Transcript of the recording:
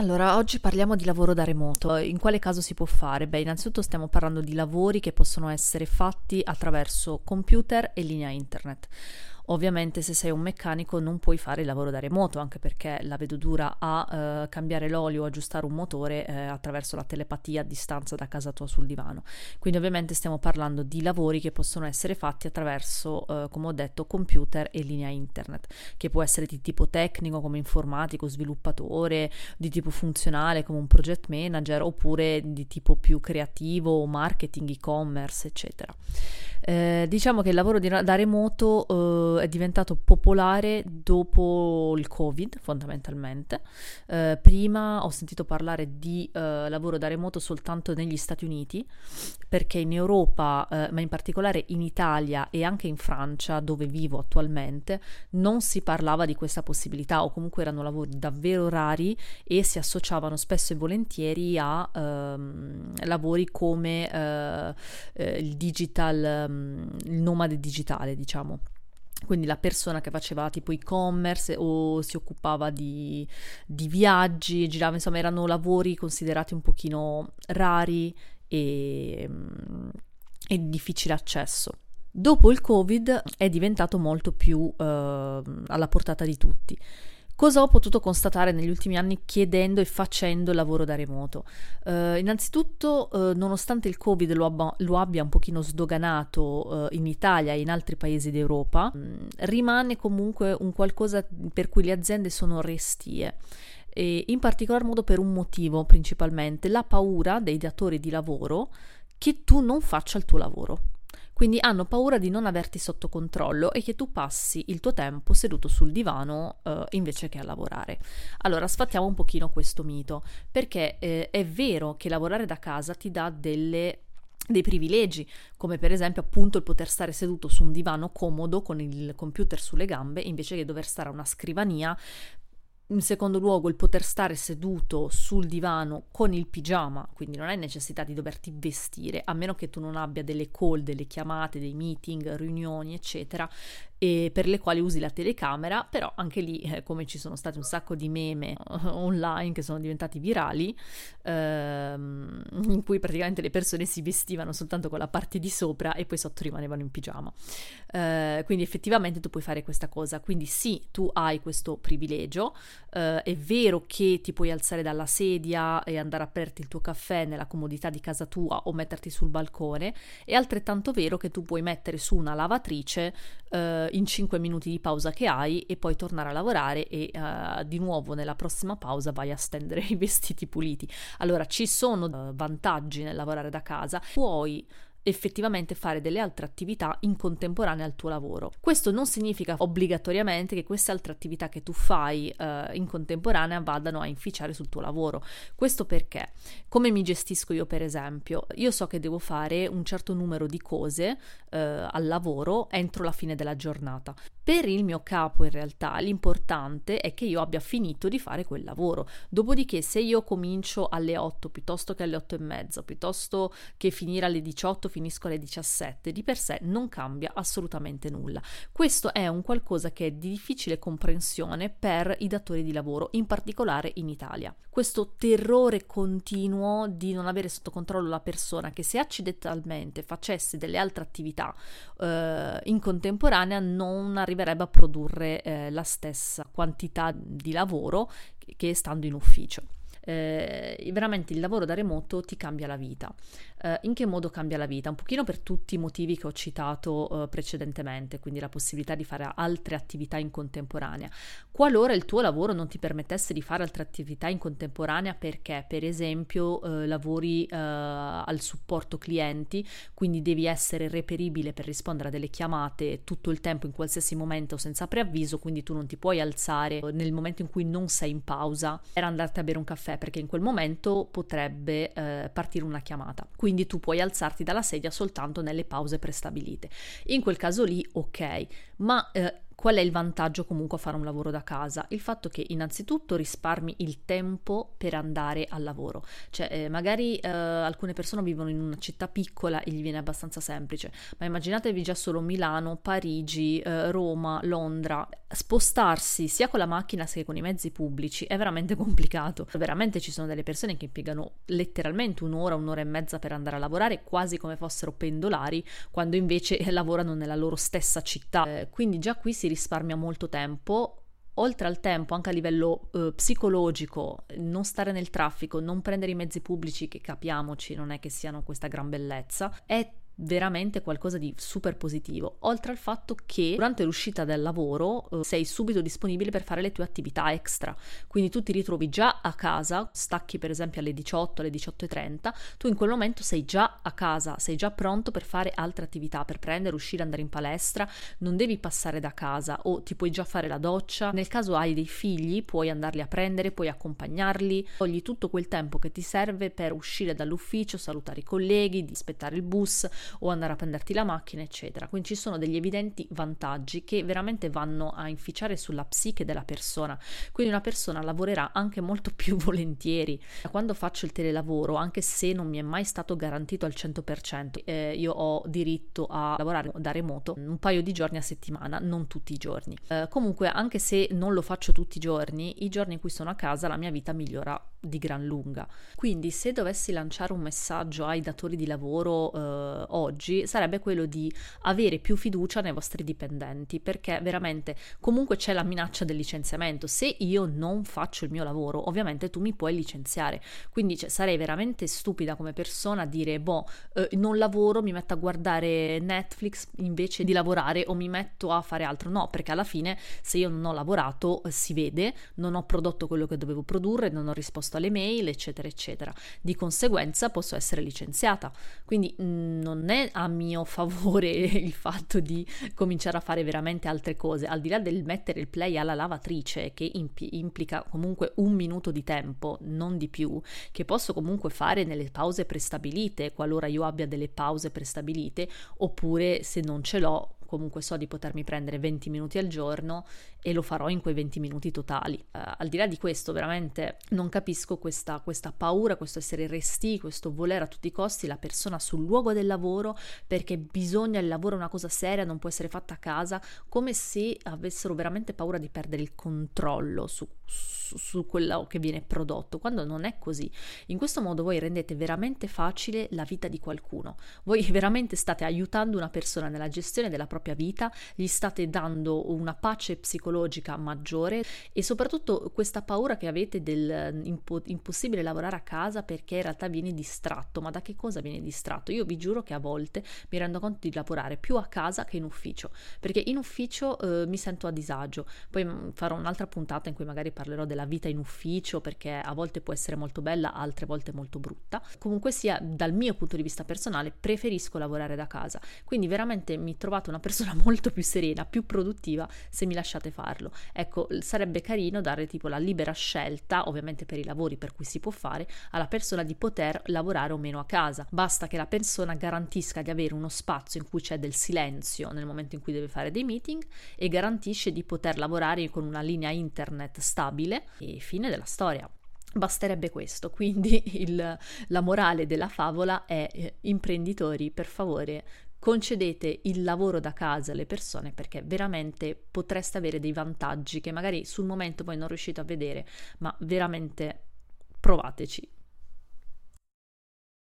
Allora, oggi parliamo di lavoro da remoto. In quale caso si può fare? Beh, innanzitutto stiamo parlando di lavori che possono essere fatti attraverso computer e linea internet. Ovviamente se sei un meccanico non puoi fare il lavoro da remoto, anche perché la vedo dura a eh, cambiare l'olio aggiustare un motore eh, attraverso la telepatia a distanza da casa tua sul divano. Quindi ovviamente stiamo parlando di lavori che possono essere fatti attraverso, eh, come ho detto, computer e linea internet, che può essere di tipo tecnico come informatico, sviluppatore, di tipo funzionale come un project manager, oppure di tipo più creativo, marketing, e-commerce, eccetera. Eh, diciamo che il lavoro da remoto eh, è diventato popolare dopo il Covid, fondamentalmente. Eh, prima ho sentito parlare di eh, lavoro da remoto soltanto negli Stati Uniti, perché in Europa, eh, ma in particolare in Italia e anche in Francia, dove vivo attualmente, non si parlava di questa possibilità o comunque erano lavori davvero rari e si associavano spesso e volentieri a ehm, lavori come il digital il nomade digitale, diciamo. Quindi la persona che faceva tipo e-commerce o si occupava di, di viaggi, girava, insomma, erano lavori considerati un pochino rari e, e di difficile accesso. Dopo il Covid è diventato molto più uh, alla portata di tutti. Cosa ho potuto constatare negli ultimi anni chiedendo e facendo lavoro da remoto? Uh, innanzitutto, uh, nonostante il Covid lo, abba, lo, abbia un pochino sdoganato uh, in Italia e in altri paesi d'Europa, mh, mm, rimane comunque un qualcosa per cui le aziende sono restie. E in particolar modo per un motivo principalmente, la paura dei datori di lavoro che tu non faccia il tuo lavoro. Quindi hanno paura di non averti sotto controllo e che tu passi il tuo tempo seduto sul divano eh, invece che a lavorare. Allora, sfattiamo un pochino questo mito, perché eh, è vero che lavorare da casa ti dà delle dei privilegi, come per esempio appunto il poter stare seduto su un divano comodo con il computer sulle gambe invece che dover stare a una scrivania in secondo luogo il poter stare seduto sul divano con il pigiama, quindi non hai necessità di doverti vestire, a meno che tu non abbia delle call, delle chiamate, dei meeting, riunioni, eccetera, per le quali usi la telecamera, però anche lì, eh, come ci sono stati un sacco di meme online che sono diventati virali, ehm, in cui praticamente le persone si vestivano soltanto con la parte di sopra e poi sotto rimanevano in pigiama. Eh, quindi effettivamente tu puoi fare questa cosa, quindi sì, tu hai questo privilegio, eh, è vero che ti puoi alzare dalla sedia e andare a aperti il tuo caffè nella comodità di casa tua o metterti sul balcone, è altrettanto vero che tu puoi mettere su una lavatrice eh, in 5 minuti di pausa che hai e poi tornare a lavorare e uh, di nuovo nella prossima pausa vai a stendere i vestiti puliti. Allora ci sono uh, vantaggi nel lavorare da casa, puoi effettivamente fare delle altre attività in contemporanea al tuo lavoro. Questo non significa obbligatoriamente che queste altre attività che tu fai eh, in contemporanea vadano a inficiare sul tuo lavoro. Questo perché? Come mi gestisco io per esempio? Io so che devo fare un certo numero di cose eh, al lavoro entro la fine della giornata. Per il mio capo in realtà l'importante è che io abbia finito di fare quel lavoro. Dopodiché se io comincio alle 8 piuttosto che alle 8 e mezza, piuttosto che finire alle 18 finisco alle 17, di per sé non cambia assolutamente nulla. Questo è un qualcosa che è di difficile comprensione per i datori di lavoro, in particolare in Italia. Questo terrore continuo di non avere sotto controllo la persona che se accidentalmente facesse delle altre attività eh, in contemporanea non arriverebbe a produrre eh, la stessa quantità di lavoro che, che stando in ufficio eh, veramente il lavoro da remoto ti cambia la vita. Eh, in che modo cambia la vita? Un pochino per tutti i motivi che ho citato eh, precedentemente, quindi la possibilità di fare altre attività in contemporanea. Qualora il tuo lavoro non ti permettesse di fare altre attività in contemporanea perché, per esempio, eh, lavori eh, al supporto clienti, quindi devi essere reperibile per rispondere a delle chiamate tutto il tempo, in qualsiasi momento, senza preavviso, quindi tu non ti puoi alzare nel momento in cui non sei in pausa per andarti a bere un caffè, perché in quel momento potrebbe eh, partire una chiamata. Quindi quindi tu puoi alzarti dalla sedia soltanto nelle pause prestabilite. In quel caso lì, ok, ma eh, Qual è il vantaggio comunque a fare un lavoro da casa? Il fatto che innanzitutto risparmi il tempo per andare al lavoro, cioè eh, magari eh, alcune persone vivono in una città piccola e gli viene abbastanza semplice, ma immaginatevi già solo Milano, Parigi, eh, Roma, Londra, spostarsi sia con la macchina sia con i mezzi pubblici è veramente complicato, veramente ci sono delle persone che impiegano letteralmente un'ora, un'ora e mezza per andare a lavorare quasi come fossero pendolari, quando invece lavorano nella loro stessa città, eh, quindi già qui si risparmia molto tempo. Oltre al tempo, anche a livello eh, psicologico, non stare nel traffico, non prendere i mezzi pubblici, che capiamoci, non è che siano questa gran bellezza, è veramente qualcosa di super positivo, oltre al fatto che durante l'uscita dal lavoro eh, sei subito disponibile per fare le tue attività extra, quindi tu ti ritrovi già a casa, stacchi per esempio alle 18, alle 18.30, tu in quel momento sei già a casa, sei già pronto per fare altre attività, per prendere, uscire, andare in palestra, non devi passare da casa o ti puoi già fare la doccia, nel caso hai dei figli puoi andarli a prendere, puoi accompagnarli, togli tutto quel tempo che ti serve per uscire dall'ufficio, salutare i colleghi, aspettare il bus o andare a prenderti la macchina, eccetera. Quindi ci sono degli evidenti vantaggi che veramente vanno a inficiare sulla psiche della persona. Quindi una persona lavorerà anche molto più volentieri. Quando faccio il telelavoro, anche se non mi è mai stato garantito al 100%, eh, io ho diritto a lavorare da remoto un paio di giorni a settimana, non tutti i giorni. Eh, comunque, anche se non lo faccio tutti i giorni, i giorni in cui sono a casa la mia vita migliora di gran lunga. Quindi se dovessi lanciare un messaggio ai datori di lavoro eh, oggi sarebbe quello di avere più fiducia nei vostri dipendenti perché veramente comunque c'è la minaccia del licenziamento. Se io non faccio il mio lavoro, ovviamente tu mi puoi licenziare. Quindi cioè, sarei veramente stupida come persona a dire boh, eh, non lavoro, mi metto a guardare Netflix invece di lavorare o mi metto a fare altro. No, perché alla fine se io non ho lavorato eh, si vede, non ho prodotto quello che dovevo produrre, non ho risposto alle mail, eccetera, eccetera. Di conseguenza posso essere licenziata. Quindi mh, mm, è a mio favore il fatto di cominciare a fare veramente altre cose, al di là del mettere il play alla lavatrice, che imp- implica comunque un minuto di tempo, non di più, che posso comunque fare nelle pause prestabilite, qualora io abbia delle pause prestabilite, oppure se non ce l'ho comunque so di potermi prendere 20 minuti al giorno e lo farò in quei 20 minuti totali. Uh, al di là di questo, veramente non capisco questa, questa paura, questo essere resti, questo volere a tutti i costi la persona sul luogo del lavoro perché bisogna, il lavoro è una cosa seria, non può essere fatta a casa, come se avessero veramente paura di perdere il controllo su, su, su quello che viene prodotto, quando non è così. In questo modo voi rendete veramente facile la vita di qualcuno. Voi veramente state aiutando una persona nella gestione della propria propria vita, gli state dando una pace psicologica maggiore e soprattutto questa paura che avete del impo- impossibile lavorare a casa perché in realtà vieni distratto. Ma da che cosa viene distratto? Io vi giuro che a volte mi rendo conto di lavorare più a casa che in ufficio, perché in ufficio eh, mi sento a disagio. Poi mm, farò un'altra puntata in cui magari parlerò della vita in ufficio perché a volte può essere molto bella, altre volte molto brutta. Comunque sia, dal mio punto di vista personale, preferisco lavorare da casa. Quindi veramente mi trovate una persona persona molto più serena, più produttiva se mi lasciate farlo. Ecco, sarebbe carino dare tipo la libera scelta, ovviamente per i lavori per cui si può fare, alla persona di poter lavorare o meno a casa. Basta che la persona garantisca di avere uno spazio in cui c'è del silenzio nel momento in cui deve fare dei meeting e garantisce di poter lavorare con una linea internet stabile e fine della storia. Basterebbe questo, quindi il, la morale della favola è eh, imprenditori, per favore, concedete il lavoro da casa alle persone perché veramente potreste avere dei vantaggi che magari sul momento poi non riuscite a vedere, ma veramente provateci.